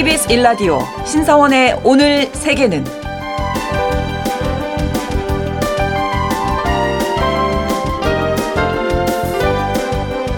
KBS 일라디오 신사원의 오늘 세계는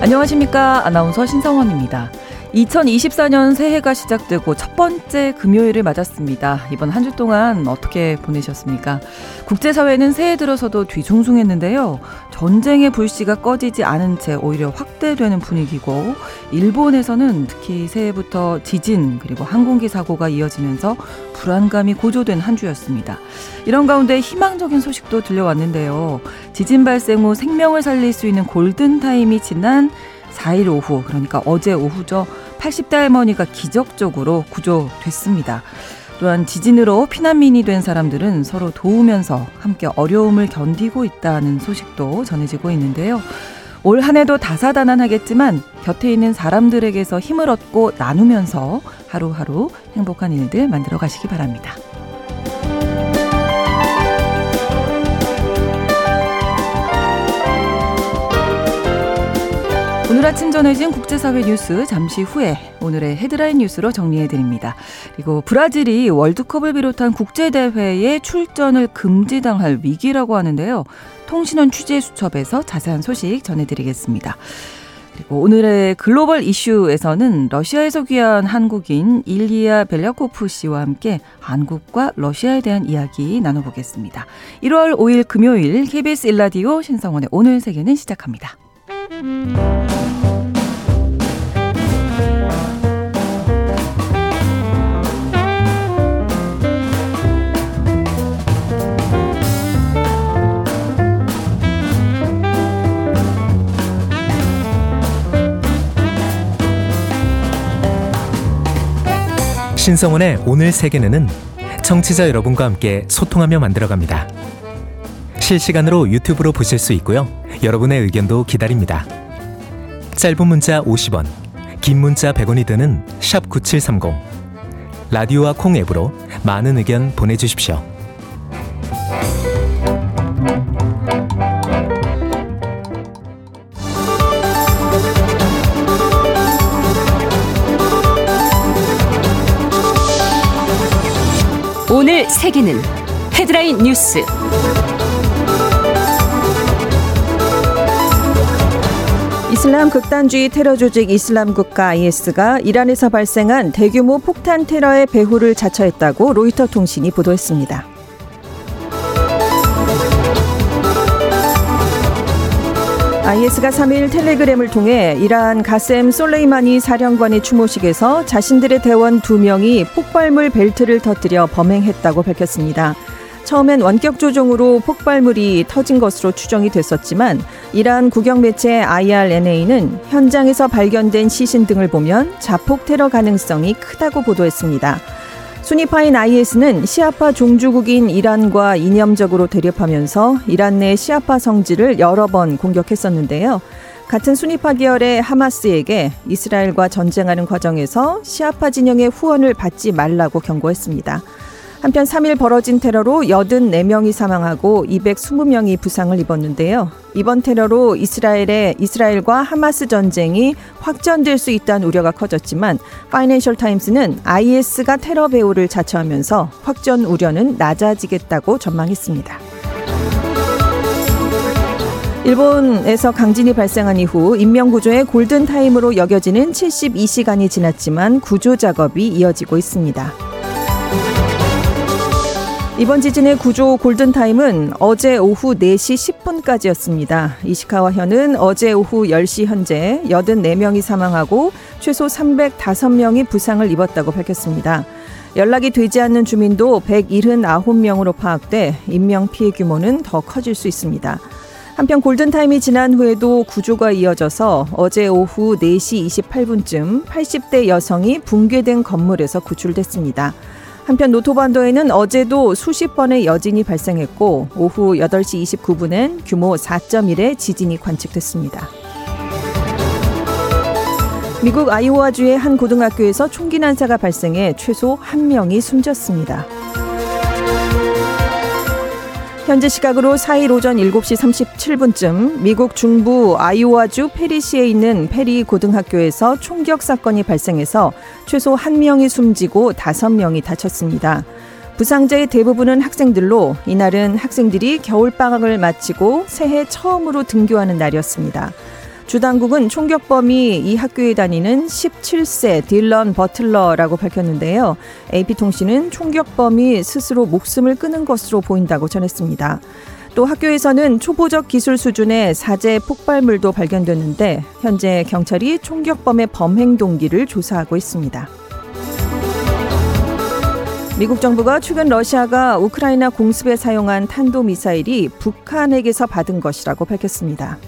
안녕하십니까 아나운서 신성원입니다. 2024년 새해가 시작되고 첫 번째 금요일을 맞았습니다. 이번 한 주 동안 어떻게 보내셨습니까? 국제사회는 새해 들어서도 뒤숭숭했는데요. 전쟁의 불씨가 꺼지지 않은 채 오히려 확대되는 분위기고, 일본에서는 특히 새해부터 지진 그리고 항공기 사고가 이어지면서 불안감이 고조된 한 주였습니다. 이런 가운데 희망적인 소식도 들려왔는데요. 지진 발생 후 생명을 살릴 수 있는 골든타임이 지난 4일 오후, 그러니까 어제 오후죠. 80대 할머니가 기적적으로 구조됐습니다. 또한 지진으로 피난민이 된 사람들은 서로 도우면서 함께 어려움을 견디고 있다는 소식도 전해지고 있는데요. 올 한 해도 다사다난하겠지만 곁에 있는 사람들에게서 힘을 얻고 나누면서 하루하루 행복한 일들 만들어 가시기 바랍니다. 오늘 아침 전해진 국제사회 뉴스 잠시 후에 오늘의 헤드라인 뉴스로 정리해 드립니다. 그리고 브라질이 월드컵을 비롯한 국제대회에 출전을 금지당할 위기라고 하는데요. 통신원 취재 수첩에서 자세한 소식 전해드리겠습니다. 그리고 오늘의 글로벌 이슈에서는 러시아에서 귀한 한국인 일리아 벨야코프 씨와 함께 한국과 러시아에 대한 이야기 나눠보겠습니다. 1월 5일 금요일 KBS 일라디오 신성원의 오늘 세계는 시작합니다. 신성원의 오늘 세계는 청취자 여러분과 함께 소통하며 만들어갑니다. 실시간으로 유튜브로 보실 수 있고요. 여러분의 의견도 기다립니다. 짧은 문자 50원, 긴 문자 100원이 드는 샵 9730. 라디오와 콩 앱으로 많은 의견 보내주십시오. 오늘 세계는 헤드라인 뉴스. 이슬람 극단주의 테러 조직 이슬람 국가 IS가 이란에서 발생한 대규모 폭탄 테러의 배후를 자처했다고 로이터 통신이 보도했습니다. IS가 3일 텔레그램을 통해 이란 가셈 솔레이마니 사령관의 추모식에서 자신들의 대원 2명이 폭발물 벨트를 터뜨려 범행했다고 밝혔습니다. 처음엔 원격 조종으로 폭발물이 터진 것으로 추정이 됐었지만 이란 국영 매체 IRNA는 현장에서 발견된 시신 등을 보면 자폭 테러 가능성이 크다고 보도했습니다. 순위파인 IS는 시아파 종주국인 이란과 이념적으로 대립하면서 이란 내 시아파 성지를 여러 번 공격했었는데요. 같은 순위파 계열의 하마스에게 이스라엘과 전쟁하는 과정에서 시아파 진영의 후원을 받지 말라고 경고했습니다. 한편 3일 벌어진 테러로 84명이 사망하고 220명이 부상을 입었는데요. 이번 테러로 이스라엘의 이스라엘과 하마스 전쟁이 확전될 수 있다는 우려가 커졌지만 파이낸셜 타임스는 IS가 테러 배후를 자처하면서 확전 우려는 낮아지겠다고 전망했습니다. 일본에서 강진이 발생한 이후 인명구조의 골든타임으로 여겨지는 72시간이 지났지만 구조 작업이 이어지고 있습니다. 이번 지진의 구조 골든타임은 어제 오후 4시 10분까지였습니다. 이시카와현은 어제 오후 10시 현재 84명이 사망하고 최소 305명이 부상을 입었다고 밝혔습니다. 연락이 되지 않는 주민도 179명으로 파악돼 인명 피해 규모는 더 커질 수 있습니다. 한편 골든타임이 지난 후에도 구조가 이어져서 어제 오후 4시 28분쯤 80대 여성이 붕괴된 건물에서 구출됐습니다. 한편 노토반도에는 어제도 수십 번의 여진이 발생했고 오후 8시 29분엔 규모 4.1의 지진이 관측됐습니다. 미국 아이오와주의 한 고등학교에서 총기 난사가 발생해 최소 한 명이 숨졌습니다. 현재 시각으로 4일 오전 7시 37분쯤 미국 중부 아이오와주 페리시에 있는 페리 고등학교에서 총격 사건이 발생해서 최소 1명이 숨지고 5명이 다쳤습니다. 부상자의 대부분은 학생들로 이날은 학생들이 겨울방학을 마치고 새해 처음으로 등교하는 날이었습니다. 주 당국은 총격범이 이 학교에 다니는 17세 딜런 버틀러라고 밝혔는데요. AP통신은 총격범이 스스로 목숨을 끊은 것으로 보인다고 전했습니다. 또 학교에서는 초보적 기술 수준의 사제 폭발물도 발견됐는데 현재 경찰이 총격범의 범행 동기를 조사하고 있습니다. 미국 정부가 최근 러시아가 우크라이나 공습에 사용한 탄도미사일이 북한에게서 받은 것이라고 밝혔습니다.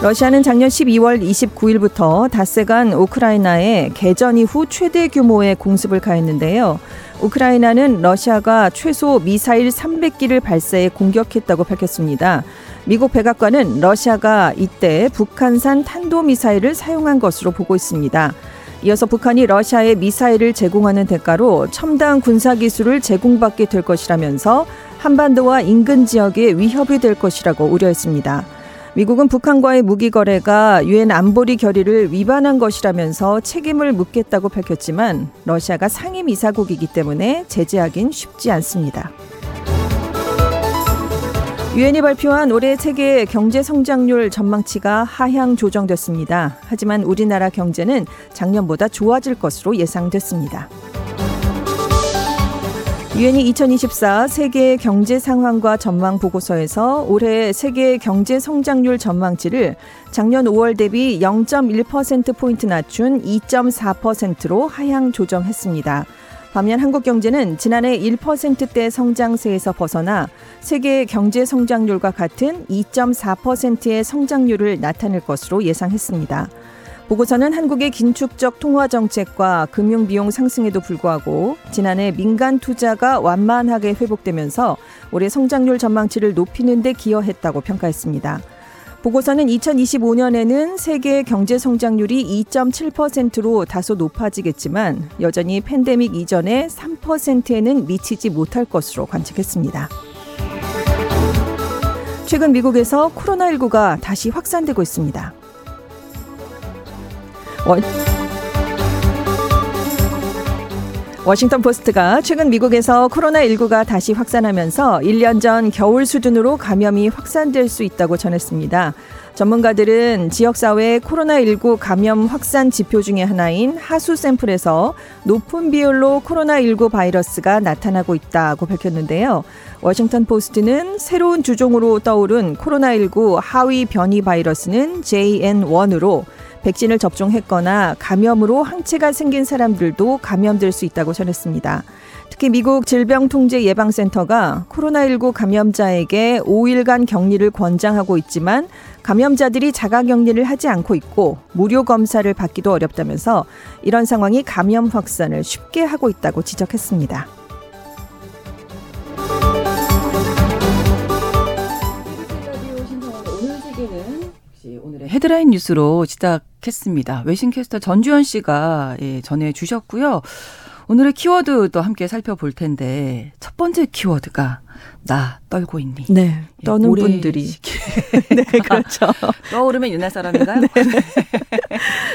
러시아는 작년 12월 29일부터 닷새간 우크라이나에 개전 이후 최대 규모의 공습을 가했는데요. 우크라이나는 러시아가 최소 미사일 300기를 발사해 공격했다고 밝혔습니다. 미국 백악관은 러시아가 이때 북한산 탄도미사일을 사용한 것으로 보고 있습니다. 이어서 북한이 러시아에 미사일을 제공하는 대가로 첨단 군사 기술을 제공받게 될 것이라면서 한반도와 인근 지역에 위협이 될 것이라고 우려했습니다. 미국은 북한과의 무기 거래가 유엔 안보리 결의를 위반한 것이라면서 책임을 묻겠다고 밝혔지만 러시아가 상임 이사국이기 때문에 제재하긴 쉽지 않습니다. 유엔이 발표한 올해 세계 경제 성장률 전망치가 하향 조정됐습니다. 하지만 우리나라 경제는 작년보다 좋아질 것으로 예상됐습니다. 유엔이 2024 세계 경제 상황과 전망 보고서에서 올해 세계 경제 성장률 전망치를 작년 5월 대비 0.1% 포인트 낮춘 2.4%로 하향 조정했습니다. 반면 한국 경제는 지난해 1%대 성장세에서 벗어나 세계 경제 성장률과 같은 2.4%의 성장률을 나타낼 것으로 예상했습니다. 보고서는 한국의 긴축적 통화 정책과 금융 비용 상승에도 불구하고 지난해 민간 투자가 완만하게 회복되면서 올해 성장률 전망치를 높이는 데 기여했다고 평가했습니다. 보고서는 2025년에는 세계 경제 성장률이 2.7%로 다소 높아지겠지만 여전히 팬데믹 이전의 3%에는 미치지 못할 것으로 관측했습니다. 최근 미국에서 코로나19가 다시 확산되고 있습니다. 워싱턴 포스트가 최근 미국에서 코로나19가 다시 확산하면서 1년 전 겨울 수준으로 감염이 확산될 수 있다고 전했습니다. 전문가들은 지역사회 코로나19 감염 확산 지표 중의 하나인 하수 샘플에서 높은 비율로 코로나19 바이러스가 나타나고 있다고 밝혔는데요. 워싱턴 포스트는 새로운 주종으로 떠오른 코로나19 하위 변이 바이러스는 JN1으로 백신을 접종했거나 감염으로 항체가 생긴 사람들도 감염될 수 있다고 전했습니다. 특히 미국 질병통제예방센터가 코로나19 감염자에게 5일간 격리를 권장하고 있지만 감염자들이 자가 격리를 하지 않고 있고 무료 검사를 받기도 어렵다면서 이런 상황이 감염 확산을 쉽게 하고 있다고 지적했습니다. 헤드라인 뉴스로 시작 했습니다. 외신캐스터 전주현 씨가 예, 전해 주셨고요. 오늘의 키워드도 함께 살펴볼 텐데 첫 번째 키워드가 나 떨고 있니? 네. 예, 떠는 예, 분들이. 네, 그렇죠. 떠오르면 옛날 사람인가요? 네.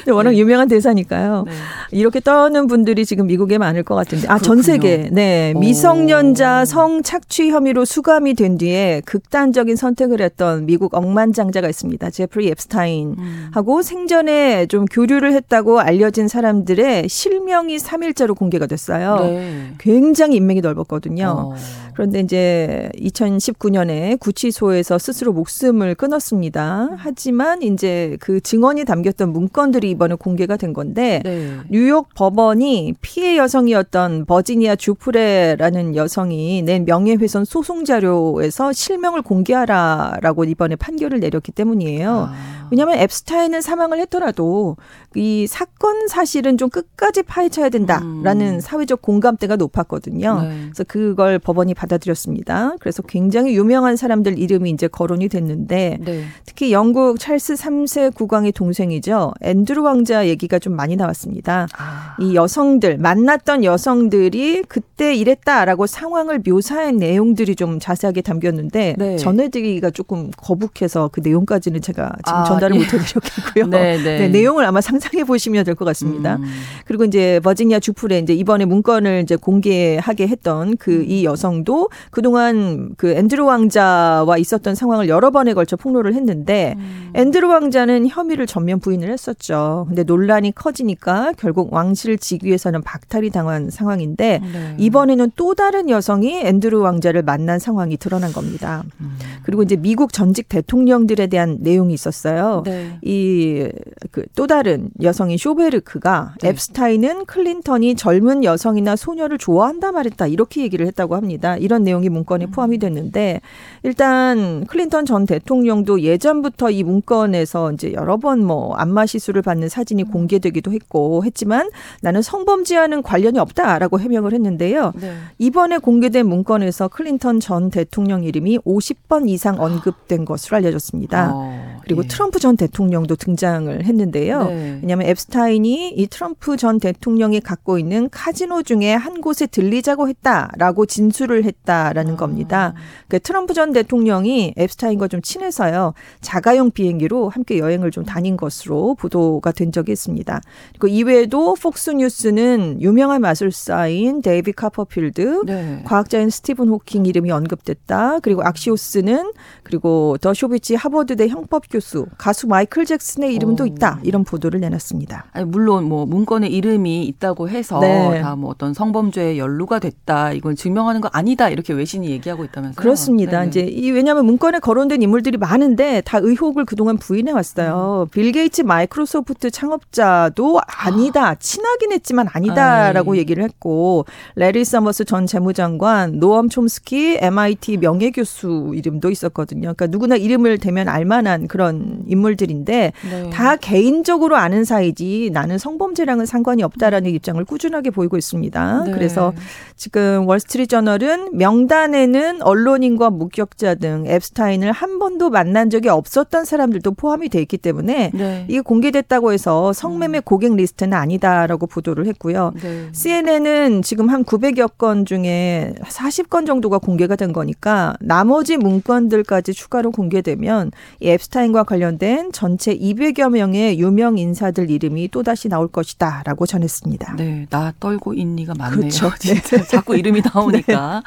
네. 워낙 네. 유명한 대사니까요. 네. 이렇게 떠는 분들이 지금 미국에 많을 것 같은데. 아, 전 세계. 네. 미성년자 성 착취 혐의로 수감이 된 뒤에 극단적인 선택을 했던 미국 억만장자가 있습니다. 제프리 앱스타인하고 음. 생전에 좀 교류를 했다고 알려진 사람들의 실명이 3일자로 공개가 됐어요. 네. 굉장히 인맥이 넓었거든요. 어. 그런데 이제 2019년에 구치소에서 스스로 목숨을 끊었습니다. 하지만 이제 그 증언이 담겼던 문건들이 이번에 공개가 된 건데 네. 뉴욕 법원이 피해 여성이었던 버지니아 주프레라는 여성이 낸 명예훼손 소송 자료에서 실명을 공개하라라고 이번에 판결을 내렸기 때문이에요. 아. 왜냐하면 앱스타인은 사망을 했더라도 이 사건 사실은 좀 끝까지 파헤쳐야 된다라는 음. 사회적 공감대가 높았거든요. 네. 그래서 그걸 법원이 받아들였습니다. 그래서 굉장히 유명한 사람들 이름이 이제 거론이 됐는데 네. 특히 영국 찰스 3세 국왕의 동생이죠. 앤드루 왕자 얘기가 좀 많이 나왔습니다. 아. 이 여성들 만났던 여성들이 그때 이랬다라고 상황을 묘사한 내용들이 좀 자세하게 담겼는데 네. 전해드리기가 조금 거북해서 그 내용까지는 제가 지금 아, 전달을 예. 못해드렸겠고요. 네, 네. 내용을 아마 상상해 보시면 될 것 같습니다. 음. 그리고 이제 버지니아 주풀에 이제 이번에 문건을 이제 공개하게 했던 그 음. 이 여성도 그동안 그 앤드루 왕자와 있었던 상황을 여러 번에 걸쳐 폭로를 했는데 음. 앤드루 왕자는 혐의를 전면 부인을 했었죠. 근데 논란이 커지니까 결국 왕실 직위에서는 박탈이 당한 상황인데 네. 이번에는 또 다른 여성이 앤드루 왕자를 만난 상황이 드러난 겁니다. 음. 그리고 이제 미국 전직 대통령들에 대한 내용이 있었어요. 네. 이 그 또 다른 여성인 쇼베르크가 네. 앱스타인은 클린턴이 젊은 여성이나 소녀를 좋아한다 말했다 이렇게 얘기를 했다고 합니다. 이런 내용이 문건에 포함이 됐는데 일단 클린턴 전 대통령도 예전부터 이 문건에서 이제 여러 번 뭐 안마 시술을 받는 사진이 공개되기도 했고 했지만 나는 성범죄와는 관련이 없다라고 해명을 했는데요. 네. 이번에 공개된 문건에서 클린턴 전 대통령 이름이 50번 이상 언급된 것으로 알려졌습니다. 어, 그리고 예. 트럼프 전 대통령도 등장을 했는데요. 네. 왜냐하면 앱스타인이 이 트럼프 전 대통령이 갖고 있는 카지노 중에 한 곳에 들리자고 했다라고 진술을 했다라는 아. 겁니다. 그러니까 트럼프 전 대통령이 앱스타인과 좀 친해서요. 자가용 비행기로 함께 여행을 좀 다닌 것으로 보도가 된 적이 있습니다. 그리고 이외에도 폭스뉴스는 유명한 마술사인 데이비드 카퍼필드, 네. 과학자인 스티븐 호킹 이름이 언급됐다. 그리고 악시오스는 그리고 더쇼비치 하버드대 형법 교수, 가수 마이클 잭슨의 이름도 오. 있다. 이런 보도를 내놨습니다. 아니, 물론 뭐 문건에 이름이 있다고 해서 네. 다 뭐 어떤 성범죄에 연루가 됐다 이건 증명하는 거 아니다 이렇게 외신이 얘기하고 있다면서요? 그렇습니다. 네네. 이제 이 왜냐하면 문건에 거론된 인물들이 많은데 다 의혹을 그동안 부인해 왔어요. 빌 게이츠 마이크로소프트 창업자도 아니다. 친하긴 했지만 아니다라고. 얘기를 했고 레리 서머스 전 재무장관, 노엄 촘스키 MIT 명예교수 이름도 있었거든요. 그러니까 누구나 이름을 대면 알만한 그런 인물들인데 네. 다 개인적으로 아는 사이지 나는 성범죄랑은 상관이 없다라는 입장을 꾸준하게 보이고 있습니다. 네. 그래서 지금 월스트리트 저널은 명단에는 언론인과 목격자 등 앱스타인을 한 번도 만난 적이 없었던 사람들도 포함이 돼 있기 때문에 네. 이게 공개됐다고 해서 성매매 고객 리스트는 아니다라고 보도를 했고요. 네. CNN은 지금 한 900여 건 중에 40건 정도가 공개가 된 거니까 나머지 문건들까지 추가로 공개되면 이 앱스타인과 관련된 전체 200여 명의 유명 인사들 이름이 또다시 나올 것이다 라고 전했습니다. 네, 나 떨고 있니가 많네요. 그렇죠. 진짜 자꾸 이름이 나오니까.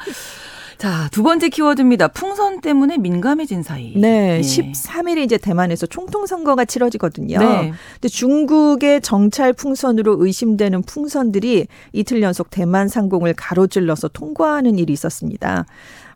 자, 두 번째 키워드입니다. 풍선 때문에 민감해진 사이. 네, 예. 13일에 이제 대만에서 총통 선거가 치러지거든요. 네. 근데 중국의 정찰 풍선으로 의심되는 풍선들이 이틀 연속 대만 상공을 가로질러서 통과하는 일이 있었습니다.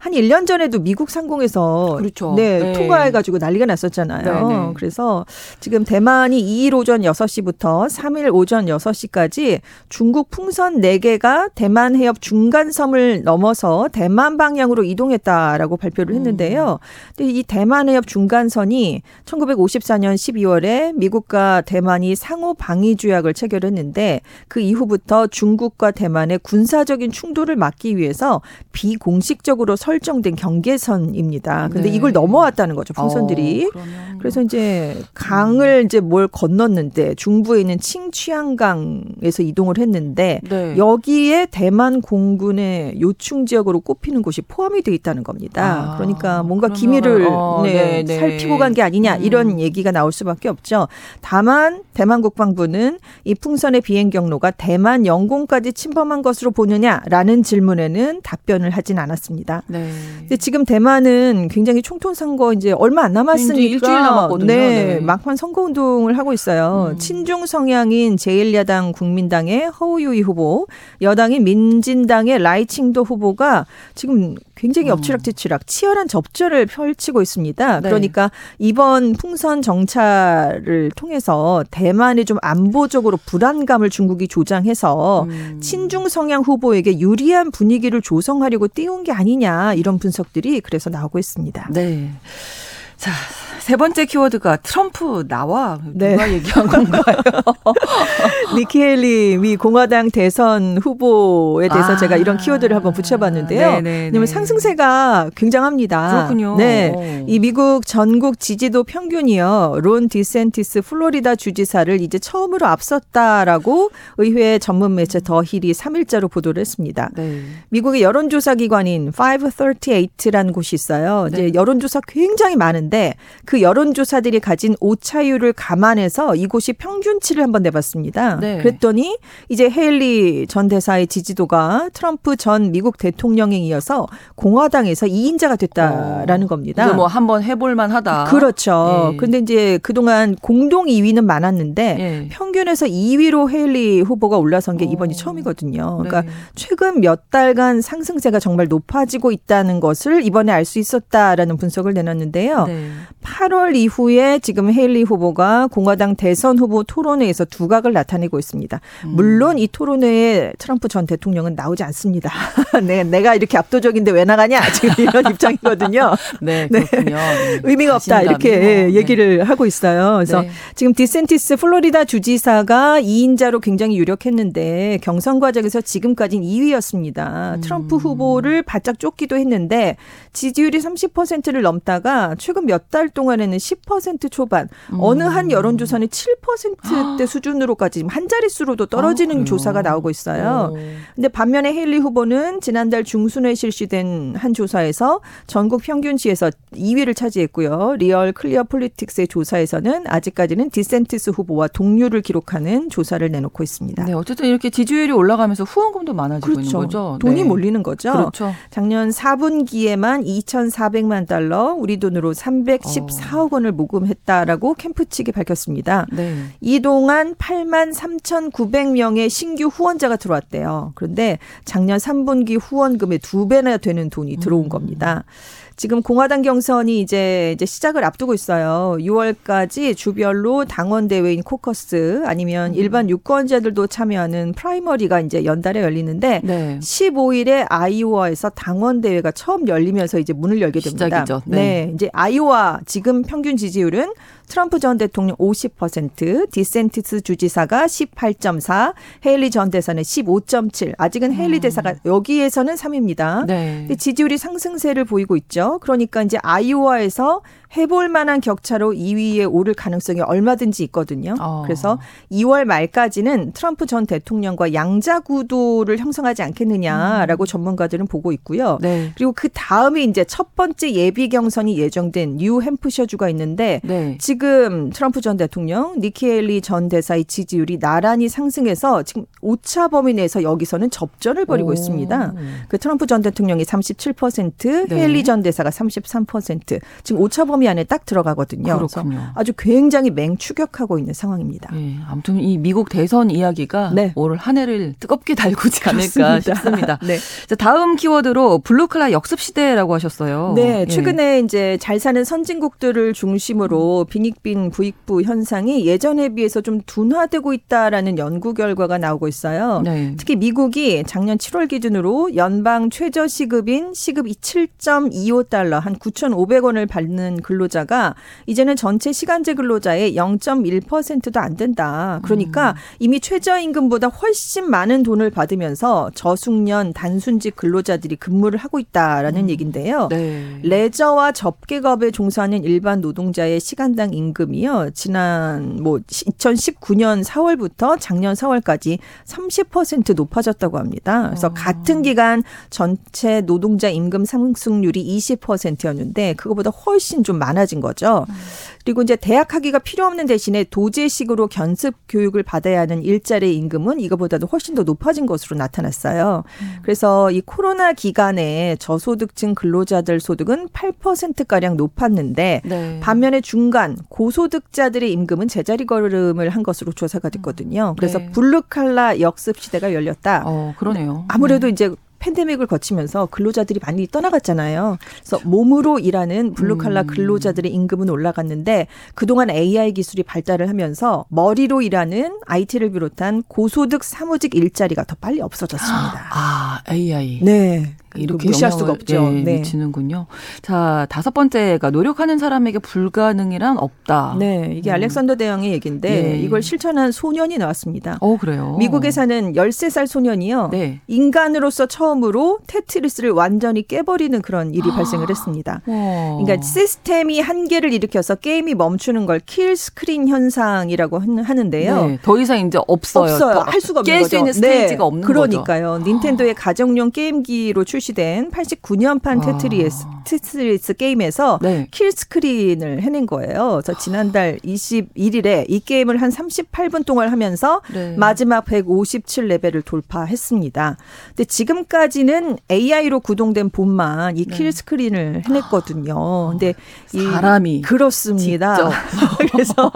한 1년 전에도 미국 상공에서 그렇죠. 네, 네. 통과해 가지고 난리가 났었잖아요. 네, 네. 그래서 지금 대만이 2일 오전 6시부터 3일 오전 6시까지 중국 풍선 4개가 대만 해협 중간섬을 넘어서 대만 방향으로 이동했다라고 발표를 했는데요. 근데 이 대만 해협 중간선이 1954년 12월에 미국과 대만이 상호 방위 조약을 체결했는데 그 이후부터 중국과 대만의 군사적인 충돌을 막기 위해서 비공식적으로 설 정된 경계선입니다. 근데 네. 이걸 넘어왔다는 거죠, 풍선들이. 어, 그래서 이제 강을 이제 뭘 건넜는데 중부에 있는 칭취항강에서 이동을 했는데 네. 여기에 대만 공군의 요충 지역으로 꼽히는 곳이 포함이 돼 있다는 겁니다. 아, 그러니까 뭔가 기밀을 어, 네, 네, 네. 살피고 간 게 아니냐 음. 이런 얘기가 나올 수밖에 없죠. 다만 대만 국방부는 이 풍선의 비행 경로가 대만 영공까지 침범한 것으로 보느냐라는 질문에는 답변을 하진 않았습니다. 네. 근데 지금 대만은 굉장히 총통 선거 이제 얼마 안 남았으니까 일주일 남았거든요. 네, 네. 막판 선거 운동을 하고 있어요. 음. 친중 성향인 제1야당 국민당의 허우유이 후보, 여당인 민진당의 라이칭도 후보가 지금 굉장히 음. 엎치락뒤치락 치열한 접전을 펼치고 있습니다. 네. 그러니까 이번 풍선 정찰을 통해서 대만의 좀 안보적으로 불안감을 중국이 조장해서 음. 친중 성향 후보에게 유리한 분위기를 조성하려고 띄운 게 아니냐 이런 분석들이 그래서 나오고 있습니다. 네. 자, 세 번째 키워드가 트럼프 나와 누가 네. 얘기한 건가요? 니키 헤일리 미 공화당 대선 후보에 대해서 아, 제가 이런 키워드를 한번 붙여봤는데요. 네네 네, 왜냐면 네. 상승세가 굉장합니다. 그렇군요. 네, 이 미국 전국 지지도 평균이요. 론 디샌티스 플로리다 주지사를 이제 처음으로 앞섰다라고 의회 전문 매체 더 힐이 3일자로 보도를 했습니다. 네. 미국의 여론조사 기관인 538라는 곳이 있어요. 이제 네. 여론조사 굉장히 많은데 그 여론조사들이 가진 오차율을 감안해서 이곳이 평균치를 한번 내봤습니다. 네. 그랬더니 이제 헤일리 전 대사의 지지도가 트럼프 전 미국 대통령에 이어서 공화당에서 2인자가 됐다라는 어. 겁니다. 뭐 한번 해볼 만 하다. 그렇죠. 예. 근데 이제 그동안 공동 2위는 많았는데 예. 평균에서 2위로 헤일리 후보가 올라선 게 이번이 오. 어. 처음이거든요. 그러니까 네. 최근 몇 달간 상승세가 정말 높아지고 있다는 것을 이번에 알 수 있었다라는 분석을 내놨는데요. 네. 8월 이후에 지금 헤일리 후보가 공화당 대선 후보 토론회에서 두각을 나타내고 있습니다. 음. 물론 이 토론회에 트럼프 전 대통령은 나오지 않습니다. 네, 내가 이렇게 압도적인데 왜 나가냐 지금 이런 입장이거든요. 네, 네. 그렇군요. 네. 의미가 없다 이렇게 뭐, 네. 얘기를 하고 있어요. 그래서 네. 지금 디센티스 플로리다 주지사가 2인자로 굉장히 유력했는데 경선 과정에서 지금까지는 2위였습니다. 음. 트럼프 후보를 바짝 쫓기도 했는데 지지율이 30%를 넘다가 최근 몇 달 동안 에는 10% 초반, 음. 어느 한 여론조사는 7%대 수준으로까지 한 자릿수로도 떨어지는 아, 조사가 나오고 있어요. 오. 근데 반면에 헤일리 후보는 지난달 중순에 실시된 한 조사에서 전국 평균치에서 2위를 차지했고요. 리얼 클리어 폴리틱스의 조사에서는 아직까지는 디샌티스 후보와 동률을 기록하는 조사를 내놓고 있습니다. 네, 어쨌든 이렇게 지지율이 올라가면서 후원금도 많아지고 그렇죠. 있는 거죠. 돈이 네. 몰리는 거죠. 그렇죠. 작년 4분기에만 2,400만 달러, 우리 돈으로 314억 원을 모금했다라고 캠프 측이 밝혔습니다. 네. 이 동안 8만 3,900명의 신규 후원자가 들어왔대요. 그런데 작년 3분기 후원금의 두 배나 되는 돈이 들어온 음. 겁니다. 지금 공화당 경선이 이제 이제 시작을 앞두고 있어요. 6월까지 주별로 당원 대회인 코커스 아니면 음. 일반 유권자들도 참여하는 프라이머리가 이제 연달아 열리는데 네. 15일에 아이오와에서 당원 대회가 처음 열리면서 이제 문을 열게 됩니다. 시작이죠. 네. 네. 이제 아이오와 지금 평균 지지율은 트럼프 전 대통령 50%, 디샌티스 주지사가 18.4, 헤일리 전 대사는 15.7. 아직은 헤일리 음. 대사가 여기에서는 3위입니다. 네. 지지율이 상승세를 보이고 있죠. 그러니까 이제 아이오와에서 해볼 만한 격차로 2위에 오를 가능성이 얼마든지 있거든요. 어. 그래서 2월 말까지는 트럼프 전 대통령과 양자 구도를 형성하지 않겠느냐라고 음. 전문가들은 보고 있고요. 네. 그리고 그 다음에 이제 첫 번째 예비 경선이 예정된 뉴 햄프셔주가 있는데 네. 지금 트럼프 전 대통령, 니키 헤일리 전 대사의 지지율이 나란히 상승해서 지금 오차 범위 내에서 여기서는 접전을 벌이고 오. 있습니다. 그 트럼프 전 대통령이 37%, 네. 헤일리 전 대사가 33%. 지금 오차 범위 범위 안에 딱 들어가거든요. 그렇군요. 아주 굉장히 맹추격하고 있는 상황입니다. 네, 아무튼 이 미국 대선 이야기가 네. 올 한 해를 뜨겁게 달구지 않을까 싶습니다. 네. 자, 다음 키워드로 블루칼라 역습 시대라고 하셨어요. 네, 예. 최근에 예. 이제 잘 사는 선진국들을 중심으로 빈익빈 부익부 현상이 예전에 비해서 좀 둔화되고 있다라는 연구 결과가 나오고 있어요. 네. 특히 미국이 작년 7월 기준으로 연방 최저 시급인 시급이 7.25달러 한 9,500원을 받는 근로자가 이제는 전체 시간제 근로자의 0.1%도 안 된다. 그러니까 음. 이미 최저임금보다 훨씬 많은 돈을 받으면서 저숙련 단순직 근로자들이 근무를 하고 있다라는 음. 얘긴데요. 네. 레저와 접객업에 종사하는 일반 노동자의 시간당 임금이요. 지난 뭐 2019년 4월부터 작년 4월까지 30% 높아졌다고 합니다. 그래서 어. 같은 기간 전체 노동자 임금 상승률이 20%였는데 그거보다 훨씬 좀 많아진 거죠. 그리고 이제 대학 학위가 필요 없는 대신에 도제식으로 견습 교육을 받아야 하는 일자리 임금은 이거보다도 훨씬 더 높아진 것으로 나타났어요. 음. 그래서 이 코로나 기간에 저소득층 근로자들 소득은 8%가량 높았는데 네. 반면에 중간 고소득자들의 임금은 제자리 걸음을 한 것으로 조사가 됐거든요. 그래서 네. 블루칼라 역습 시대가 열렸다. 어, 그러네요. 아무래도 네. 이제 팬데믹을 거치면서 근로자들이 많이 떠나갔잖아요. 그래서 몸으로 일하는 블루칼라 음. 근로자들의 임금은 올라갔는데 그동안 AI 기술이 발달을 하면서 머리로 일하는 IT를 비롯한 고소득 사무직 일자리가 더 빨리 없어졌습니다. 아, AI. 네. 이렇게 무시할 수가 없죠. 네, 네. 미치는군요. 자, 다섯 번째가 노력하는 사람에게 불가능이란 없다. 네, 이게 음. 알렉산더 대왕의 얘기인데 네. 이걸 실천한 소년이 나왔습니다. 어, 그래요. 미국에 사는 13살 소년이요. 네. 인간으로서 처음으로 테트리스를 완전히 깨버리는 그런 일이 발생을 했습니다. 와. 그러니까 시스템이 한계를 일으켜서 게임이 멈추는 걸 kill screen 현상이라고 한- 하는데요. 네, 더 이상 이제 없어요. 없어요. 더할 수가 없는 깰 거죠. 수 있는 스테이지가 없는 거죠. 그러니까요. 닌텐도의 가정용 게임기로 출 시된 89년판 아. 테트리스, 테트리스 게임에서 네. kill screen을 해낸 거예요. 그래서 지난달 21일에 이 게임을 한 38분 동안 하면서 네. 마지막 157레벨을 돌파했습니다. 근데 지금까지는 AI로 구동된 봇만 이 kill 네. screen을 해냈거든요. 근데 이 사람이 그렇습니다. 그래서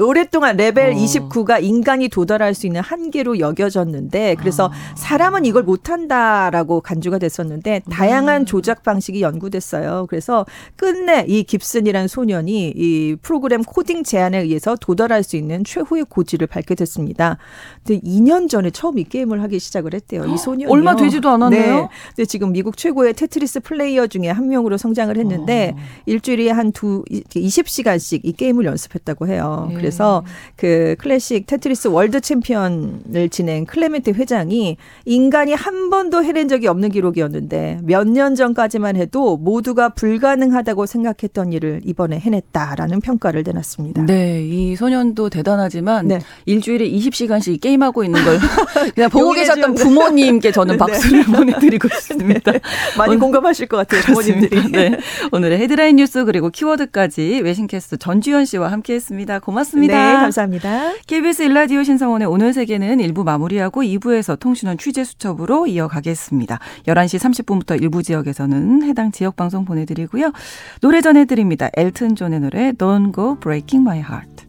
오랫동안 레벨 어. 29가 인간이 도달할 수 있는 한계로 여겨졌는데 그래서 아. 사람은 이걸 못한다라고 간주가 됐었는데 음. 다양한 조작 방식이 연구됐어요. 그래서 끝내 이 깁슨이라는 소년이 이 프로그램 코딩 제한에 의해서 도달할 수 있는 최후의 고지를 밟게 됐습니다. 근데 2년 전에 처음 이 게임을 하기 시작을 했대요. 이 소년이 얼마 되지도 않았네요? 네. 근데 지금 미국 최고의 테트리스 플레이어 중에 한 명으로 성장을 했는데 어. 일주일에 한 두 20시간씩 이 게임을 연습했다고 해요. 예. 그래서 그 Classic Tetris World Champion을 지낸 클레멘트 회장이 인간이 한 번도 해낸 적이 없는 기록이었는데 몇 년 전까지만 해도 모두가 불가능하다고 생각했던 일을 이번에 해냈다라는 평가를 내놨습니다. 네, 이 소년도 대단하지만 네. 일주일에 20시간씩 게임하고 있는 걸 그냥 보고 계셨던 준- 부모님께 저는 네. 박수를 보내드리고 싶습니다. 많이 오늘- 공감하실 것 같아요, 부모님들이. 네. 오늘의 헤드라인 뉴스 그리고 키워드까지 외신캐스터 전주현 씨와 함께했습니다. 고맙습니다. 네, 감사합니다. KBS 일라디오 신성원의 오늘 세계는 1부 마무리하고 2부에서 통신원 취재 수첩으로 이어가겠습니다. 11시 30분부터 일부 지역에서는 해당 지역 방송 보내드리고요. 노래 전해드립니다. 엘튼 존의 노래 Don't Go Breaking My Heart.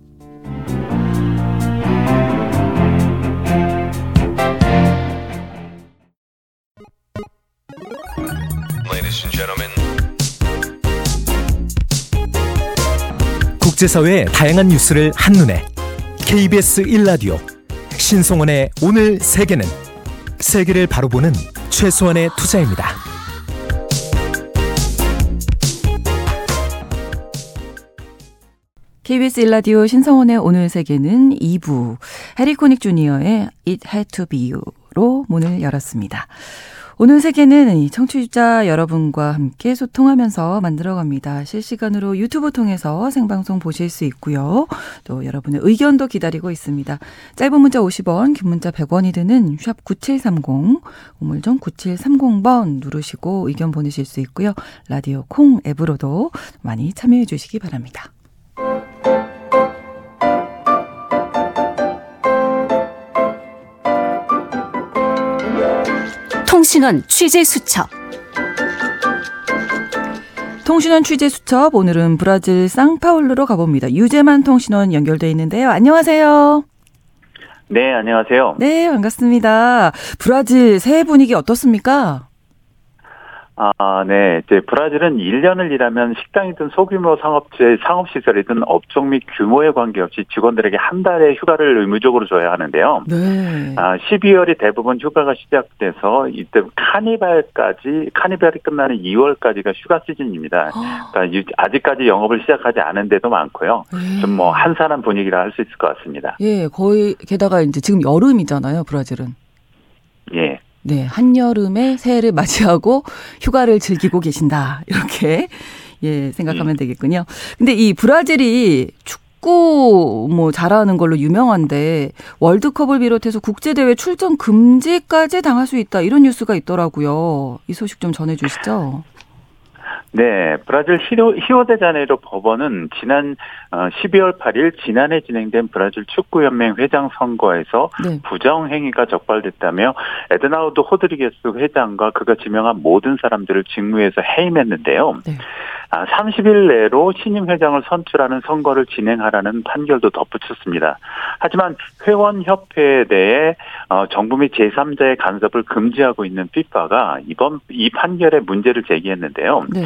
Ladies and gentlemen, 국제사회의 다양한 뉴스를 한눈에 KBS 1라디오 신성원의 오늘 세계는 세계를 바로 보는 최소한의 투자입니다. KBS 일라디오 신성원의 오늘 세계는 2부 해리코닉 주니어의 It Had To Be You로 문을 열었습니다. 오늘 세계는 이 청취자 여러분과 함께 소통하면서 만들어갑니다. 실시간으로 유튜브 통해서 생방송 보실 수 있고요. 또 여러분의 의견도 기다리고 있습니다. 짧은 문자 50원, 긴 문자 100원이 드는 샵 9730, 우물정 9730번 누르시고 의견 보내실 수 있고요. 라디오 콩 앱으로도 많이 참여해 주시기 바랍니다. 통신원 취재 수첩. 통신원 취재 수첩 오늘은 브라질 상파울루로 가봅니다. 유재만 통신원 연결돼 있는데요. 안녕하세요. 네, 안녕하세요. 네, 반갑습니다. 브라질 새해 분위기 어떻습니까? 아, 네. 이제 브라질은 1년을 일하면 식당이든 소규모 상업체, 상업시설이든 업종 및 규모에 관계없이 직원들에게 한 달의 휴가를 의무적으로 줘야 하는데요. 네. 아, 12월이 대부분 휴가가 시작돼서 이때 카니발까지, 카니발이 끝나는 2월까지가 휴가 시즌입니다. 그러니까 유- 아직까지 영업을 시작하지 않은 데도 많고요. 좀뭐 한산한 분위기라 할 수 있을 것 같습니다. 예, 거의 게다가 이제 지금 여름이잖아요, 브라질은. 예. 네, 한여름에 새해를 맞이하고 휴가를 즐기고 계신다. 이렇게 예, 생각하면 되겠군요. 근데 이 브라질이 축구 뭐 잘하는 걸로 유명한데 월드컵을 비롯해서 국제 대회 출전 금지까지 당할 수 있다. 이런 뉴스가 있더라고요. 이 소식 좀 전해 주시죠. 네, 브라질 히로, 히오데자네이로 법원은 지난 어, 12월 8일 지난해 진행된 브라질 축구연맹 회장 선거에서 네. 부정 행위가 적발됐다며 에드나우드 호드리게스 회장과 그가 지명한 모든 사람들을 직무에서 해임했는데요. 네. 아, 30일 내로 신임 회장을 선출하는 선거를 진행하라는 판결도 덧붙였습니다. 하지만 회원협회에 대해 어, 정부 및 제3자의 간섭을 금지하고 있는 피파가 이번 이 판결에 문제를 제기했는데요. 네.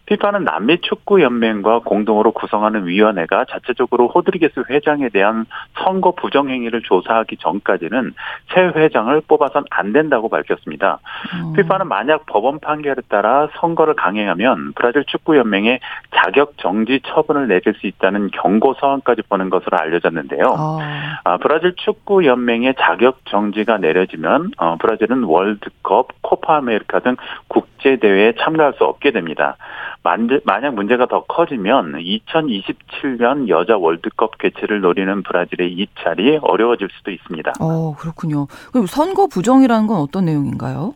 피파는 남미 축구 연맹과 공동으로 구성하는 위원회가 자체적으로 호드리게스 회장에 대한 선거 부정 행위를 조사하기 전까지는 새 회장을 뽑아선 안 된다고 밝혔습니다. 음. 피파는 만약 법원 판결에 따라 선거를 강행하면 브라질 축구 연맹에 자격 정지 처분을 내릴 수 있다는 경고 서한까지 보낸 것으로 알려졌는데요. 아. 아, 브라질 축구 연맹의 자격 정지가 내려지면 어, 브라질은 월드컵, 코파 아메리카 등 국제 대회에 참가할 수 없게 됩니다. 만약 문제가 더 커지면 2027년 여자 월드컵 개최를 노리는 브라질의 입찰이 어려워질 수도 있습니다. 어, 그렇군요. 그럼 선거 부정이라는 건 어떤 내용인가요?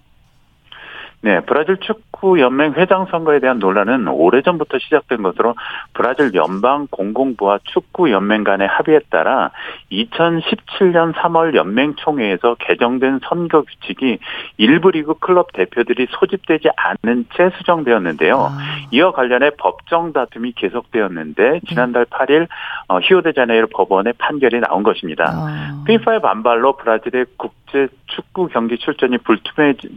네, 브라질 축구 연맹 회장 선거에 대한 논란은 오래전부터 시작된 것으로 브라질 연방 공공부와 축구 연맹 간의 합의에 따라 2017년 3월 연맹 총회에서 개정된 선거 규칙이 일부 리그 클럽 대표들이 소집되지 않은 채 수정되었는데요. 아. 이와 관련해 법정 다툼이 계속되었는데 지난달 8일 어, 히오데자네이루 법원의 판결이 나온 것입니다. 아. 피파의 반발로 브라질의 국제 축구 경기 출전이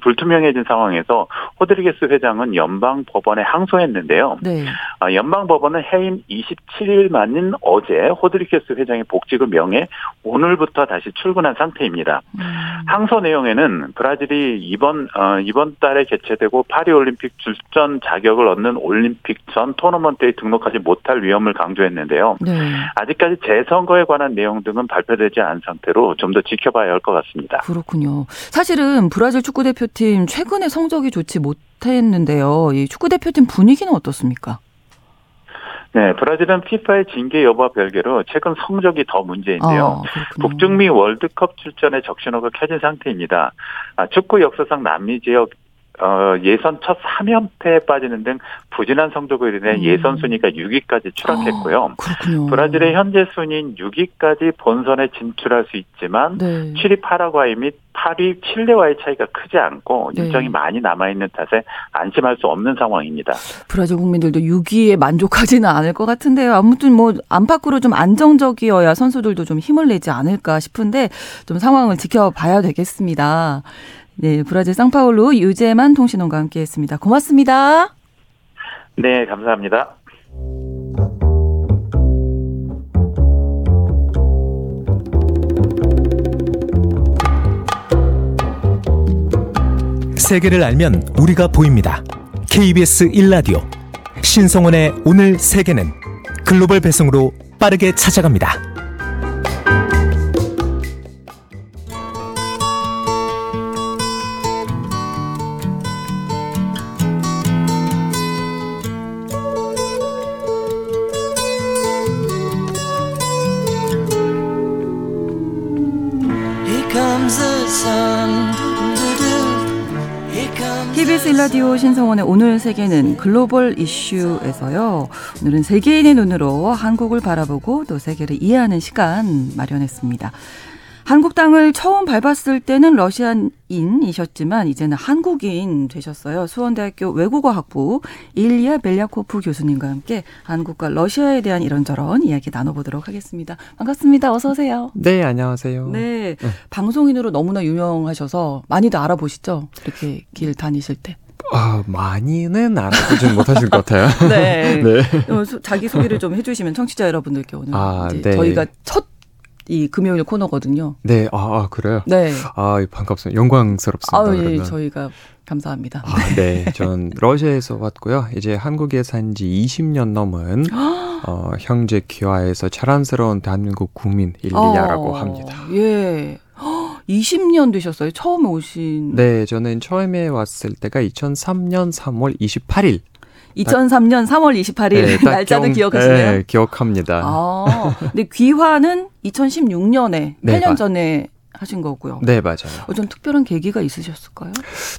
불투명해진 상황에서 호드리게스 회장은 연방 법원에 항소했는데요. 네. 아, 연방 법원은 해임 27일 만인 어제 호드리게스 회장의 복직을 명해 오늘부터 다시 출근한 상태입니다. 음. 항소 내용에는 브라질이 이번 어, 이번 달에 개최되고 파리 올림픽 출전 자격을 얻는 올림픽 전 토너먼트에 등록하지 못할 위험을 강조했는데요. 네. 아직까지 재선거에 관한 내용 등은 발표되지 않은 상태로 좀 더 지켜봐야 할 것 같습니다. 그렇군요. 사실은 브라질 축구 대표팀 최근의 성적이 성적이 좋지 못했는데요. 이 축구 대표팀 분위기는 어떻습니까? 네, 브라질은 피파의 징계 여부와 별개로 최근 성적이 더 문제인데요. 아, 북중미 월드컵 출전에 적신호가 켜진 상태입니다. 아, 축구 역사상 남미 지역 어, 예선 첫 3연패에 빠지는 등 부진한 성적으로 인해 음. 예선 순위가 6위까지 추락했고요. 아, 브라질의 현재 순위인 6위까지 본선에 진출할 수 있지만 네. 7위 파라과이 및 8위 칠레와의 차이가 크지 않고 네. 일정이 많이 남아있는 탓에 안심할 수 없는 상황입니다. 브라질 국민들도 6위에 만족하지는 않을 것 같은데요. 아무튼 뭐 안팎으로 좀 안정적이어야 선수들도 좀 힘을 내지 않을까 싶은데 좀 상황을 지켜봐야 되겠습니다. 네, 브라질 상파울루 유재만 통신원과 함께했습니다. 고맙습니다. 네, 감사합니다. 세계를 알면 우리가 보입니다. KBS 1라디오 신성원의 오늘 세계는 글로벌 배송으로 빠르게 찾아갑니다. 라디오 신성원의 오늘 세계는 글로벌 이슈에서요. 오늘은 세계인의 눈으로 한국을 바라보고 또 세계를 이해하는 시간 마련했습니다. 한국 땅을 처음 밟았을 때는 러시아인이셨지만 이제는 한국인 되셨어요. 수원대학교 외국어학부 일리아 벨야코프 교수님과 함께 한국과 러시아에 대한 이런저런 이야기 나눠보도록 하겠습니다. 반갑습니다. 어서 오세요. 네, 안녕하세요. 네, 네. 방송인으로 너무나 유명하셔서 많이도 알아보시죠? 이렇게 길 다니실 때. 아, 많이는 알아보진 못하실 것 같아요. 네. 네. 어, 자기 소개를 좀 해주시면 청취자 여러분들께 오늘 아, 네. 저희가 첫 이 금요일 코너거든요. 네, 아, 아 그래요? 네. 아, 반갑습니다. 영광스럽습니다. 아, 예, 저희가 감사합니다. 아, 네, 전 러시아에서 왔고요. 이제 한국에 산 지 20년 넘은 어, 형제 귀화에서 자랑스러운 대한민국 국민 일리아라고 어, 합니다. 예. 20년 되셨어요? 처음 오신? 네, 저는 처음에 왔을 때가 2003년 3월 28일 2003년 3월 28일 네, 날짜는 기억하시나요? 네, 기억합니다. 아, 근데 귀화는 2016년에 네, 8년 전에 하신 거고요. 네, 맞아요. 어떤 특별한 계기가 있으셨을까요?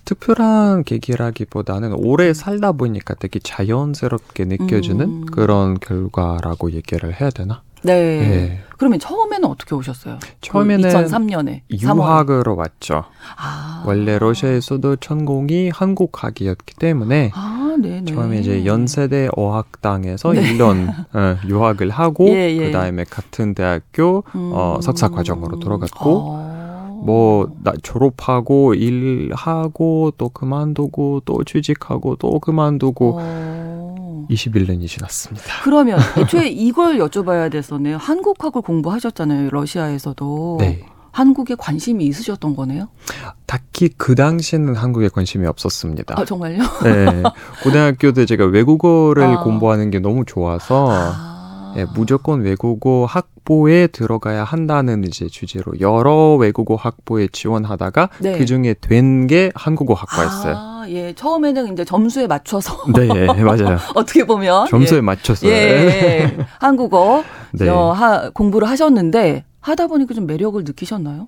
특별한 계기라기보다는 오래 살다 보니까 되게 자연스럽게 느껴지는 음. 그런 결과라고 얘기를 해야 되나? 네. 네. 그러면 처음에는 어떻게 오셨어요? 처음에는 2003년에 유학으로 3월에. 왔죠. 아. 원래 러시아에서도 전공이 한국학이었기 때문에 아, 처음에 이제 연세대 어학당에서 네. 1년 어, 유학을 하고 예, 예. 그다음에 같은 대학교 어, 음. 어, 석사 과정으로 들어갔고 아. 뭐 나, 졸업하고 일하고 또 그만두고 또 취직하고 또 그만두고 어. 21년이 지났습니다. 그러면 애초에 이걸 여쭤봐야 됐었네요. 한국학을 공부하셨잖아요. 러시아에서도. 네. 한국에 관심이 있으셨던 거네요? 딱히 그 당시에는 한국에 관심이 없었습니다. 아, 정말요? 네. 고등학교 때 제가 외국어를 아. 공부하는 게 너무 좋아서 아. 네, 무조건 외국어 학부에 들어가야 한다는 이제 주제로 여러 외국어 학부에 지원하다가 네. 그 중에 된 게 한국어 학과였어요. 아, 예. 처음에는 이제 점수에 맞춰서. 네, 예, 맞아요. 어떻게 보면. 점수에 예. 맞춰서. 예, 예. 한국어 네. 어, 하, 공부를 하셨는데 하다 보니까 좀 매력을 느끼셨나요?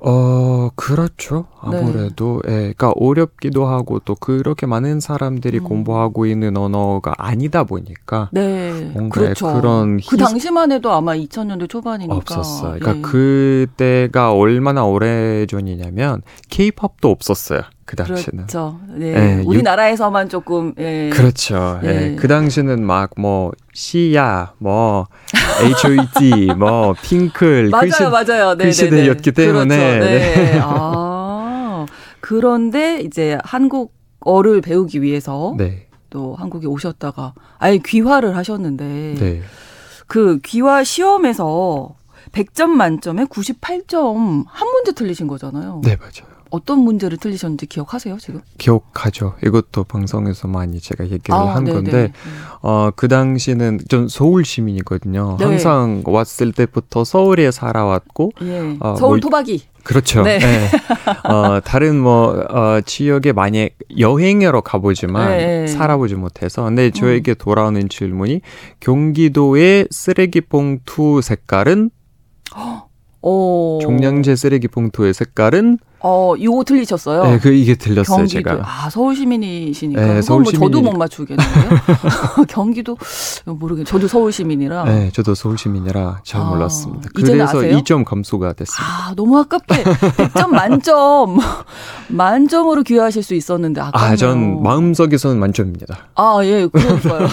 어, 그렇죠. 네. 아무래도, 네. 예, 그러니까 어렵기도 하고 또 그렇게 많은 사람들이 음. 공부하고 있는 언어가 아니다 보니까. 네. 뭔가 그렇죠. 그런. 그 당시만 해도 아마 2000년대 초반이니까. 없었어요. 그러니까 예. 그때가 얼마나 오래 전이냐면, 케이팝도 없었어요. 그 당시는. 그렇죠. 네. 네. 우리나라에서만 조금. 예. 그렇죠. 예. 네. 그 당시는 막 뭐 시야, 뭐 H.O.T, 뭐 핑클 맞아요, 그, 시, 맞아요. 네, 그 네, 시대였기 네. 때문에. 그렇죠. 네. 아 그런데 이제 한국어를 배우기 위해서 네. 또 한국에 오셨다가 아예 귀화를 하셨는데 네. 그 귀화 시험에서 100점 만점에 98점 한 문제 틀리신 거잖아요. 네, 맞아요. 어떤 문제를 틀리셨는지 기억하세요, 지금? 기억하죠. 이것도 방송에서 많이 제가 얘기를 아, 한 네네. 건데, 어, 그 당시는 좀 서울 시민이거든요. 네. 항상 왔을 때부터 서울에 살아왔고, 예. 어, 서울 뭐, 토박이. 그렇죠. 네. 네. 어, 다른 뭐, 어, 지역에 많이 여행하러 가보지만 네. 살아보지 못해서. 근데 저에게 음. 돌아오는 질문이 경기도의 쓰레기 봉투 색깔은 오. 종량제 쓰레기 봉투의 색깔은 어, 요거 틀리셨어요? 네, 그 이게 틀렸어요, 경기도. 제가. 아, 서울 시민이시니까. 네, 서울 뭐 저도 못 맞추겠는데요. 경기도 모르겠. 저도 서울 시민이라. 네, 저도 서울 시민이라 잘 아, 몰랐습니다. 그래서 2점 감소가 됐습니다. 아, 너무 아깝게 100점 만점 만점으로 귀화하실 수 있었는데 아깝네요. 아, 전 마음속에서는 만점입니다. 아, 예, 그러니까요.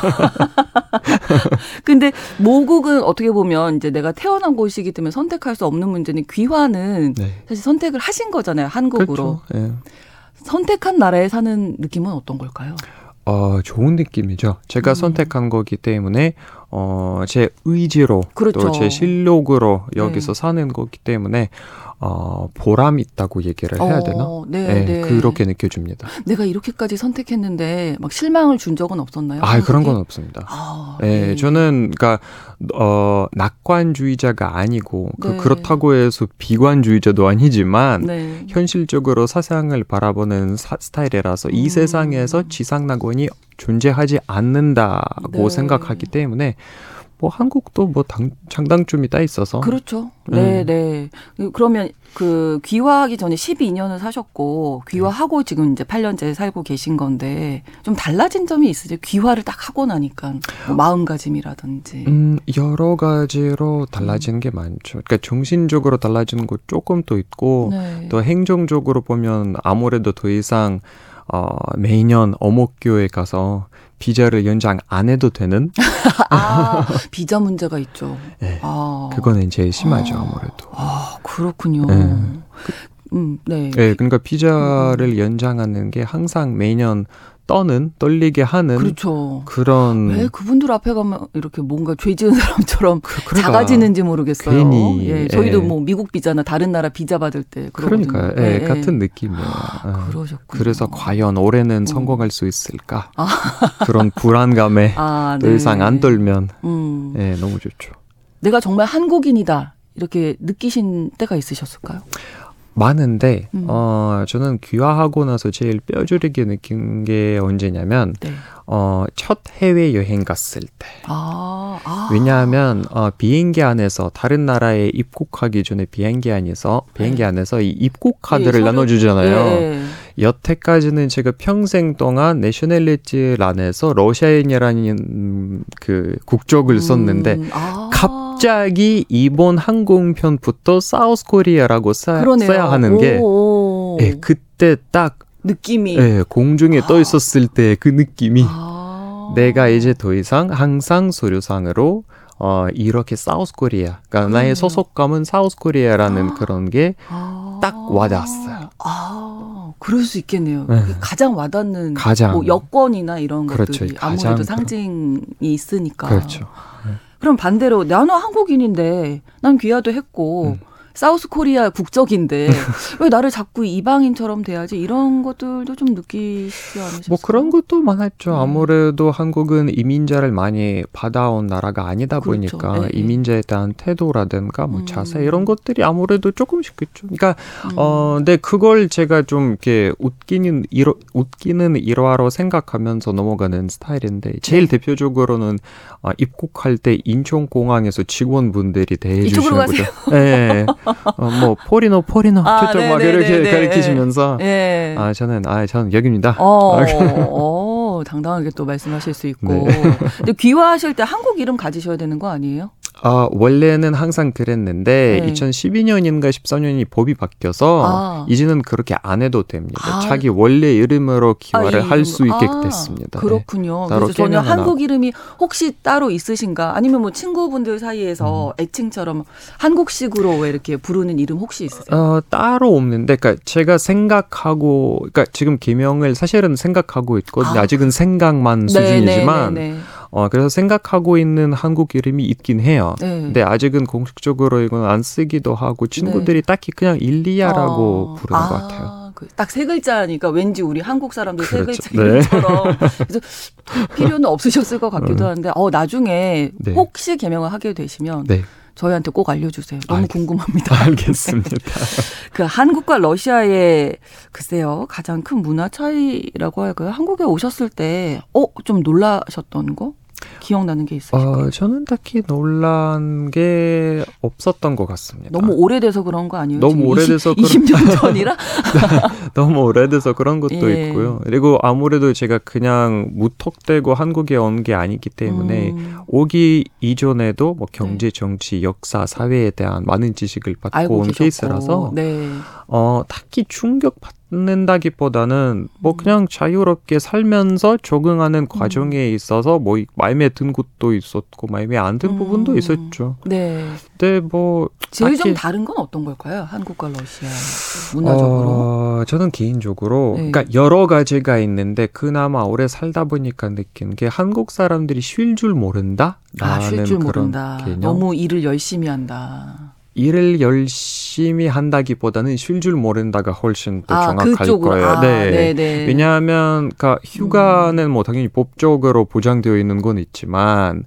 근데 모국은 어떻게 보면 이제 내가 태어난 곳이기 때문에 선택할 수 없는 문제는 귀화는 네. 사실 선택을 하신 거잖아요. 거잖아요. 한국으로. 그렇죠. 예. 선택한 나라에 사는 느낌은 어떤 걸까요? 어, 좋은 느낌이죠. 제가 음. 선택한 거기 때문에 어, 제 의지로 그렇죠. 또제 실력으로 여기서 네. 사는 거기 때문에 어, 보람 있다고 얘기를 해야 어, 되나? 네, 네, 네, 그렇게 느껴집니다. 내가 이렇게까지 선택했는데 막 실망을 준 적은 없었나요? 아, 그런 건 없습니다. 아, 네, 네, 저는 그러니까 어, 낙관주의자가 아니고 그, 네. 그렇다고 해서 비관주의자도 아니지만 네. 현실적으로 사상을 바라보는 사, 스타일이라서 음. 이 세상에서 지상낙원이 존재하지 않는다고 네. 생각하기 때문에 뭐 한국도 뭐 당, 장단점이 따 있어서 그렇죠. 네, 네. 네. 그러면 그 귀화하기 전에 12년을 사셨고 귀화하고 네. 지금 이제 8년째 살고 계신 건데 좀 달라진 점이 있으세요? 귀화를 딱 하고 나니까 뭐 마음가짐이라든지. 음, 여러 가지로 달라지는 게 많죠. 그러니까 정신적으로 달라지는 거 조금 또 있고 네. 또 행정적으로 보면 아무래도 더 이상 어, 매년 어목교에 가서 비자를 연장 안 해도 되는 아, 비자 문제가 있죠. 네. 아. 그거는 제일 심하죠, 아무래도. 아, 그렇군요. 네. 음, 네. 네, 그러니까 비자를 연장하는 게 항상 매년 떠는 떨리게 하는 그렇죠. 그런 왜 그분들 앞에 가면 이렇게 뭔가 죄 지은 사람처럼 그, 작아지는지 모르겠어요. 괜히, 예, 저희도 예. 뭐 미국 비자나 다른 나라 비자 받을 때 그러니까 예, 예, 같은 느낌이에요. 아, 그러셨군요. 그래서 과연 올해는 음. 성공할 수 있을까? 아. 그런 불안감에 아, 네. 더 이상 안 떨면 음. 예, 너무 좋죠. 내가 정말 한국인이다 이렇게 느끼신 때가 있으셨을까요? 많은데 음. 어 저는 귀화하고 나서 제일 뼈저리게 느낀 게 언제냐면 네. 어첫 해외 여행 갔을 때. 아, 아. 왜냐하면 어 비행기 안에서 다른 나라에 입국하기 전에 비행기 안에서 비행기 네. 안에서 이 입국 카드를 예, 나눠 주잖아요. 예. 여태까지는 제가 평생 동안 nationality란에서 러시아인이라는 그 국적을 음. 썼는데 아. 갑자기 이번 항공편부터 South Korea라고 써, 야 하는 게 예, 그때 딱 느낌이 예, 공중에 아. 떠 있었을 때 그 느낌이 아. 내가 이제 더 이상 항상 서류상으로 어, 이렇게 South Korea, 그러니까 나의 소속감은 South Korea라는 아. 그런 게딱 아. 와닿았어요. 아, 그럴 수 있겠네요. 네. 가장 와닿는 가장. 뭐 여권이나 이런 그렇죠. 것들이 아무래도 상징이 있으니까. 그렇죠. 네. 그럼 반대로 나는 한국인인데 난 귀화도 했고 음. 사우스 코리아 국적인데 왜 나를 자꾸 이방인처럼 돼야지 이런 것들도 좀 느끼시지 않으셨어요? 뭐 그런 것도 많았죠. 네. 아무래도 한국은 이민자를 많이 받아온 나라가 아니다 그렇죠. 보니까 네. 이민자에 대한 태도라든가 뭐 음. 자세 이런 것들이 아무래도 조금씩 있죠. 그러니까 음. 어 근데 그걸 제가 좀 이렇게 웃기는 일어, 웃기는 일화로 생각하면서 넘어가는 스타일인데 제일 네. 대표적으로는 어, 입국할 때 인천공항에서 직원분들이 대해 주시는 거죠. 네. 어, 뭐 포리노 포리노 아, 표정 막 이렇게 가르치시면서 네. 아 저는 아 저는 여기입니다. 어, 어, 당당하게 또 말씀하실 수 있고. 네. 근데 귀화하실 때 한국 이름 가지셔야 되는 거 아니에요? 아, 원래는 항상 그랬는데 네. 2012년인가 14년이 법이 바뀌어서 아. 이제는 그렇게 안 해도 됩니다. 아. 자기 원래 이름으로 기화를 아, 할수 있게 아, 됐습니다. 네. 그렇군요. 네. 그래서 저는 한국 이름이 혹시 따로 있으신가? 아니면 뭐 친구분들 사이에서 음. 애칭처럼 한국식으로 왜 이렇게 부르는 이름 혹시 있으세요? 어, 따로 없는데 그러니까 제가 생각하고 그러니까 지금 개명을 사실은 생각하고 있거든요. 아. 아직은 생각만 네, 네, 수준이지만 네네네네. 어, 그래서 생각하고 있는 한국 이름이 있긴 해요. 네. 근데 아직은 공식적으로 이건 안 쓰기도 하고 친구들이 네. 딱히 그냥 일리아라고 어. 부르는 아. 것 같아요. 그 딱세 글자니까 왠지 우리 한국 사람들 그렇죠. 세 글자 이름처럼 네. 그래서 필요는 없으셨을 것 같기도 음. 한데 어 나중에 네. 혹시 개명을 하게 되시면 네. 저희한테 꼭 알려주세요. 너무 알겠, 궁금합니다. 알겠습니다. 그 한국과 러시아의 글쎄요 가장 큰 문화 차이라고 할까요? 한국에 오셨을 때 어 좀 놀라셨던 거? 기억나는 게 있으실까요? 어, 저는 딱히 놀란 게 없었던 것 같습니다. 너무 오래돼서 그런 거 아니에요? 너무 오래돼서 20, 그런... 20년 전이라? 너무 오래돼서 그런 것도 예. 있고요. 그리고 아무래도 제가 그냥 무턱대고 한국에 온 게 아니기 때문에 음. 오기 이전에도 뭐 경제, 네. 정치, 역사, 사회에 대한 많은 지식을 받고 온. 케이스라서 네. 어, 딱히 충격 받 받는다기보다는 뭐 음. 그냥 자유롭게 살면서 적응하는 과정에 음. 있어서 뭐 마음에 든 것도 있었고 마음에 안 든 부분도 음. 있었죠. 네. 근데 뭐 제일 좀 다른 건 어떤 걸까요? 한국과 러시아 문화적으로? 어, 저는 개인적으로 네. 그러니까 여러 가지가 있는데 그나마 오래 살다 보니까 느낀 게 한국 사람들이 쉴 줄 모른다. 아, 쉴 줄 모른다. 개념? 너무 일을 열심히 한다. 일을 열심히 한다기보다는 쉴 줄 모른다가 훨씬 더 아, 정확할 그쪽으로. 거예요. 아, 네. 네네. 왜냐하면 그러니까 휴가는 음. 뭐 당연히 법적으로 보장되어 있는 건 있지만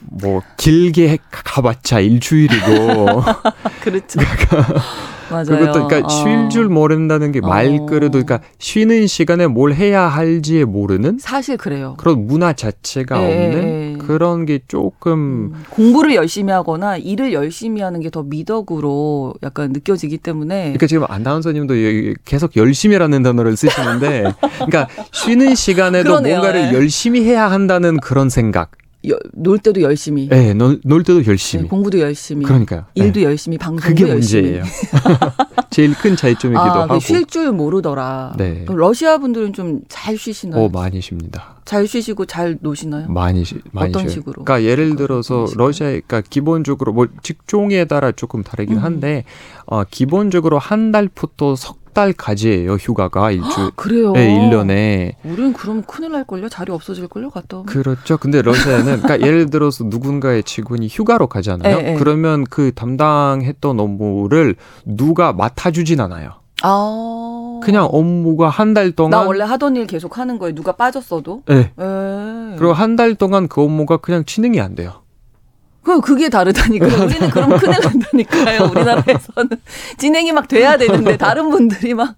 뭐 길게 가봤자 일주일이고 그렇죠. 맞아요. 그것도 그러니까 어. 쉴줄 모른다는 게 말그릇도 어. 그러니까 쉬는 시간에 뭘 해야 할지 모르는 사실 그래요. 그런 문화 자체가 네. 없는 그런 게 조금 음, 공부를 열심히 하거나 일을 열심히 하는 게 더 미덕으로 약간 느껴지기 때문에 그러니까 지금 아나운서님도 계속 열심히라는 단어를 쓰시는데 그러니까 쉬는 시간에도 그러네요. 뭔가를 네. 열심히 해야 한다는 그런 생각 여, 놀 때도 열심히. 네, 놀, 놀 때도 열심히. 네, 공부도 열심히. 그러니까요. 일도 네. 열심히, 방송도 그게 열심히. 문제예요. 제일 큰 차이점이기도 아, 하고. 쉴 줄 모르더라. 네. 러시아 분들은 좀 잘 쉬시나요? 어, 많이 쉽니다. 잘 쉬시고 잘 노시나요? 많이 쉬, 많이 어떤 쉬어요. 식으로? 그러니까 예를 들어서 러시아, 그러니까 기본적으로 뭐 직종에 따라 조금 다르긴 음. 한데 어, 기본적으로 한 달부터 석 달까지예요 휴가가 일주 아, 그래요. 네, 1년에. 우리는 그럼 큰일 날 걸요. 자리 없어질 걸요. 갔다 오면. 그렇죠. 근데 러시아는 그러니까 예를 들어서 누군가의 직원이 휴가로 가잖아요. 에, 에. 그러면 그 담당했던 업무를 누가 맡아주진 않아요. 아. 그냥 업무가 한 달 동안 나 원래 하던 일 계속 하는 거에 누가 빠졌어도. 네. 그리고 한 달 동안 그 업무가 그냥 진행이 안 돼요. 그 그게 다르다니까. 우리는 그럼 큰일 난다니까요. 우리나라에서는 진행이 막 돼야 되는데 다른 분들이 막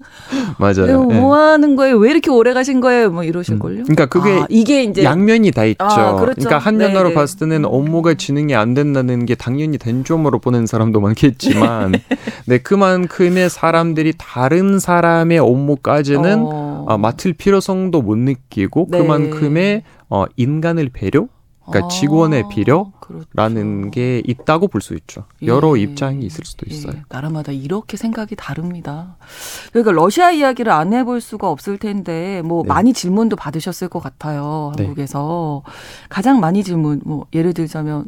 맞아요. 뭐 네. 하는 거예요? 왜 이렇게 오래 가신 거예요? 뭐 이러실 걸요. 음. 그러니까 그게 아, 이게 이제 양면이 다 있죠. 아, 그렇죠. 그러니까 한 면으로 네, 네. 봤을 때는 업무가 진행이 안 된다는 게 당연히 단점으로 보는 사람도 많겠지만 네 그만큼의 사람들이 다른 사람의 업무까지는 어. 어, 맡을 필요성도 못 느끼고 네. 그만큼의 어, 인간을 배려 그러니까 아, 직원의 필요라는 그렇죠. 게 있다고 볼 수 있죠. 여러 예. 입장이 있을 수도 예. 있어요. 예. 나라마다 이렇게 생각이 다릅니다. 그러니까 러시아 이야기를 안 해볼 수가 없을 텐데 뭐 네. 많이 질문도 받으셨을 것 같아요. 네. 한국에서 네. 가장 많이 질문 뭐 예를 들자면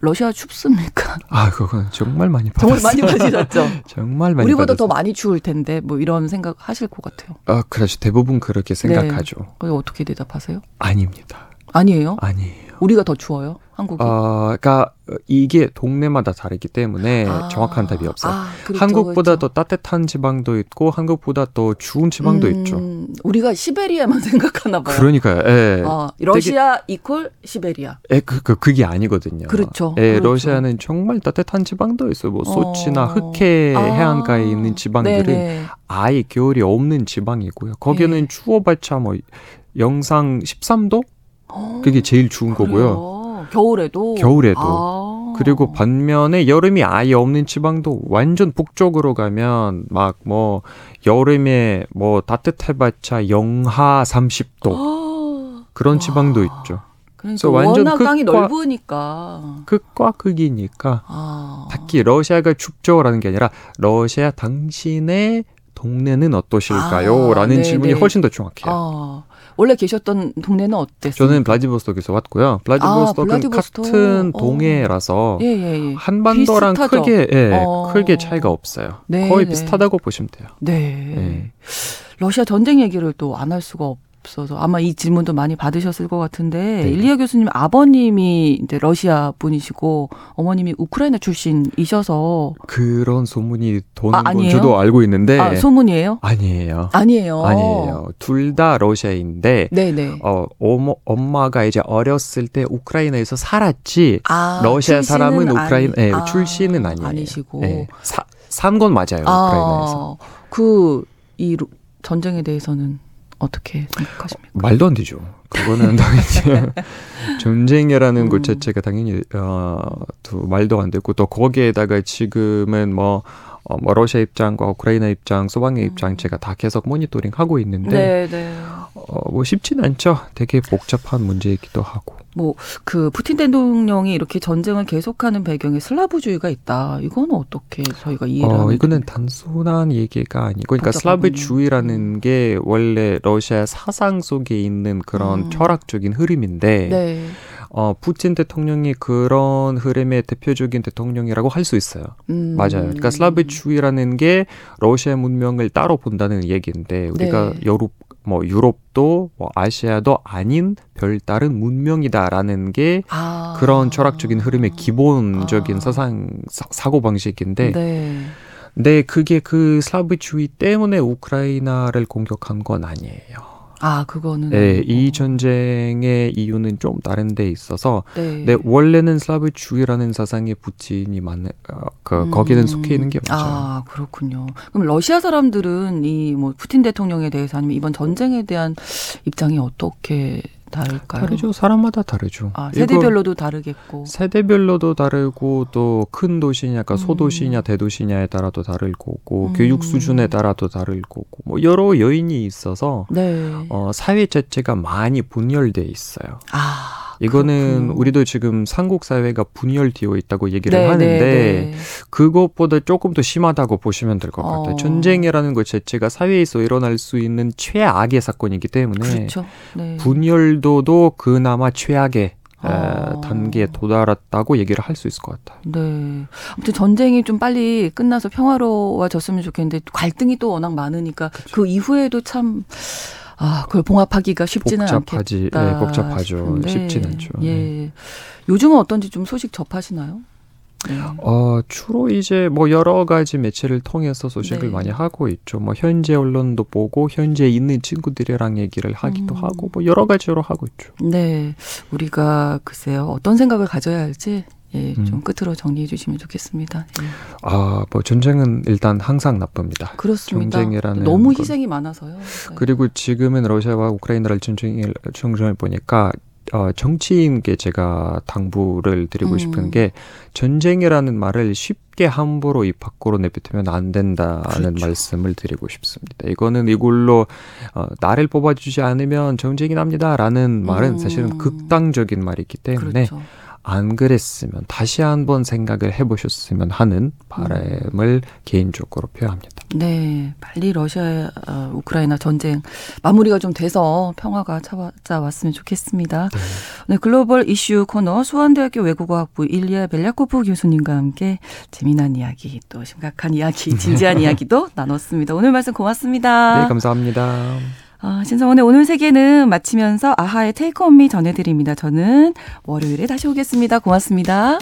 러시아 춥습니까? 아 그건 정말 많이 받았어요. 정말 많이 받으셨죠. 정말 많이 우리보다 받았어요. 더 많이 추울 텐데 뭐 이런 생각 하실 것 같아요. 아 그렇죠. 대부분 그렇게 생각하죠. 네. 어떻게 대답하세요? 아닙니다. 아니에요? 아니에요. 우리가 더 추워요? 한국이? 어, 그러니까 이게 동네마다 다르기 때문에 아, 정확한 답이 없어요. 아, 그렇죠, 한국보다 그렇죠. 더 따뜻한 지방도 있고 한국보다 더 추운 지방도 음, 있죠. 우리가 시베리아만 생각하나 봐요. 그러니까요. 예. 어, 러시아 되게, 이퀄 시베리아. 예, 그, 그 그게 아니거든요. 그렇죠. 예, 그렇죠. 러시아는 정말 따뜻한 지방도 있어요. 뭐 소치나 어. 흑해 아, 해안가에 있는 지방들은 네네. 아예 겨울이 없는 지방이고요. 거기는 네. 추워봤자 뭐 영상 13도? 그게 제일 추운 그래요? 거고요. 겨울에도? 겨울에도. 아. 그리고 반면에 여름이 아예 없는 지방도 완전 북쪽으로 가면 막 뭐 여름에 뭐 따뜻해봤자 영하 30도 그런 지방도 있죠. 그러니까 완전 워낙 땅이 넓으니까 극과 극이니까 아. 특히 러시아가 춥죠라는 게 아니라 러시아 당신의 동네는 어떠실까요? 아, 라는 질문이 훨씬 더 정확해요. 아. 원래 계셨던 동네는 어땠어요? 저는 블라디보스톡에서 왔고요. 블라디보스톡은 아, 같은 어. 동해라서 예, 예, 예. 한반도랑 비슷하죠? 크게 예, 어. 크게 차이가 없어요. 네, 거의 네. 비슷하다고 보시면 돼요. 네. 네. 러시아 전쟁 얘기를 또 안 할 수가 없. 없어서 아마 이 질문도 많이 받으셨을 것 같은데 네. 일리아 교수님 아버님이 이제 러시아 분이시고 어머님이 우크라이나 출신이셔서 그런 소문이 도는 아, 건 저도 알고 있는데 아, 소문이에요? 아니에요. 아니에요. 아니에요. 둘 다 러시아인데 네네. 어 어머, 엄마가 이제 어렸을 때 우크라이나에서 살았지 아, 러시아 사람은 우크라이나 아니, 네, 출신은 아니에요. 아니시고 네, 산건 맞아요 아, 우크라이나에서. 그 이 전쟁에 대해서는 어떻게 생각하십니까? 말도 안 되죠. 그거는 당연히 전쟁이라는 음. 것 자체가 당연히 어, 또 말도 안 되고 또 거기에다가 지금은 뭐 어, 뭐 러시아 입장과 우크라이나 입장, 소방의 음. 입장 제가 다 계속 모니터링 하고 있는데 네, 네. 어, 뭐 쉽지는 않죠. 되게 복잡한 문제이기도 하고. 뭐 그 푸틴 대통령이 이렇게 전쟁을 계속하는 배경에 슬라브주의가 있다. 이거는 어떻게 저희가 이해를 어, 이거는 단순한 얘기가 아니고 그러니까 슬라브주의라는 게 원래 러시아 사상 속에 있는 그런 음. 철학적인 흐름인데 네. 어, 푸틴 대통령이 그런 흐름의 대표적인 대통령이라고 할 수 있어요. 음. 맞아요. 그러니까 슬라브주의라는 게 러시아 문명을 따로 본다는 얘기인데 우리가 네. 유럽 뭐 유럽도 뭐 아시아도 아닌 별다른 문명이다라는 게 아. 그런 철학적인 흐름의 기본적인 아. 사상 사 고 방식인데 네. 네, 그게 그 슬라브주의 때문에 우크라이나를 공격한 건 아니에요. 아, 그거는. 네, 이 전쟁의 이유는 좀 다른 데 있어서, 네, 네 원래는 슬라브 주의라는 사상의 부친이 많, 어, 그, 음. 거기는 속해 있는 게 맞아요. 아, 그렇군요. 그럼 러시아 사람들은 이 뭐 푸틴 대통령에 대해서 아니면 이번 전쟁에 대한 입장이 어떻게 다를까요? 다르죠. 사람마다 다르죠. 아, 세대별로도 다르겠고. 세대별로도 다르고 또 큰 도시냐, 그러니까 음. 소도시냐, 대도시냐에 따라도 다를 거고, 음. 교육 수준에 따라도 다를 거고, 뭐 여러 요인이 있어서 네. 어, 사회 자체가 많이 분열돼 있어요. 아. 이거는 그렇군요. 우리도 지금 삼국 사회가 분열되어 있다고 얘기를 네, 하는데 네, 네. 그것보다 조금 더 심하다고 보시면 될 것 같아요. 어. 전쟁이라는 것 자체가 사회에서 일어날 수 있는 최악의 사건이기 때문에 그렇죠. 네. 분열도도 그나마 최악의 어. 단계에 도달했다고 얘기를 할 수 있을 것 같아요. 네. 아무튼 전쟁이 좀 빨리 끝나서 평화로워졌으면 좋겠는데 갈등이 또 워낙 많으니까 그렇죠. 그 이후에도 참 아, 그걸 봉합하기가 쉽지는 복잡하지, 않겠다. 네, 복잡하죠. 싶은데. 쉽지는 않죠. 예. 네. 요즘은 어떤지 좀 소식 접하시나요? 네. 어, 주로 이제 뭐 여러 가지 매체를 통해서 소식을 네. 많이 하고 있죠. 뭐 현재 언론도 보고 현재 있는 친구들이랑 얘기를 하기도 음. 하고 뭐 여러 가지로 하고 있죠. 네. 우리가 글쎄요. 어떤 생각을 가져야 할지 예, 음. 좀 끝으로 정리해 주시면 좋겠습니다. 예. 아, 뭐 전쟁은 일단 항상 나쁩니다. 그렇습니다. 전쟁이라는 너무 희생이 건. 많아서요. 네. 그리고 지금은 러시아와 우크라이나를 전쟁을 전쟁을 보니까 어, 정치인께 제가 당부를 드리고 음. 싶은 게 전쟁이라는 말을 쉽 쉽게 함부로 입 밖으로 내뱉으면 안 된다는 그렇죠. 말씀을 드리고 싶습니다. 이거는 이걸로 어, 나를 뽑아주지 않으면 전쟁이 납니다라는 말은 음. 사실은 극단적인 말이기 때문에 그렇죠. 안 그랬으면 다시 한번 생각을 해보셨으면 하는 바람을 음. 개인적으로 표합니다. 네, 빨리 러시아 어, 우크라이나 전쟁 마무리가 좀 돼서 평화가 찾아왔으면 좋겠습니다. 네. 네, 글로벌 이슈 코너 수원대학교 외국어학부 일리아 벨야코프 교수님과 함께 재미난 이야기 또 심각한 이야기, 진지한 이야기도 나눴습니다. 오늘 말씀 고맙습니다. 네, 감사합니다. 아, 신성원의 오늘 세계는 마치면서 아하의 테이크 온미 전해드립니다. 저는 월요일에 다시 오겠습니다. 고맙습니다.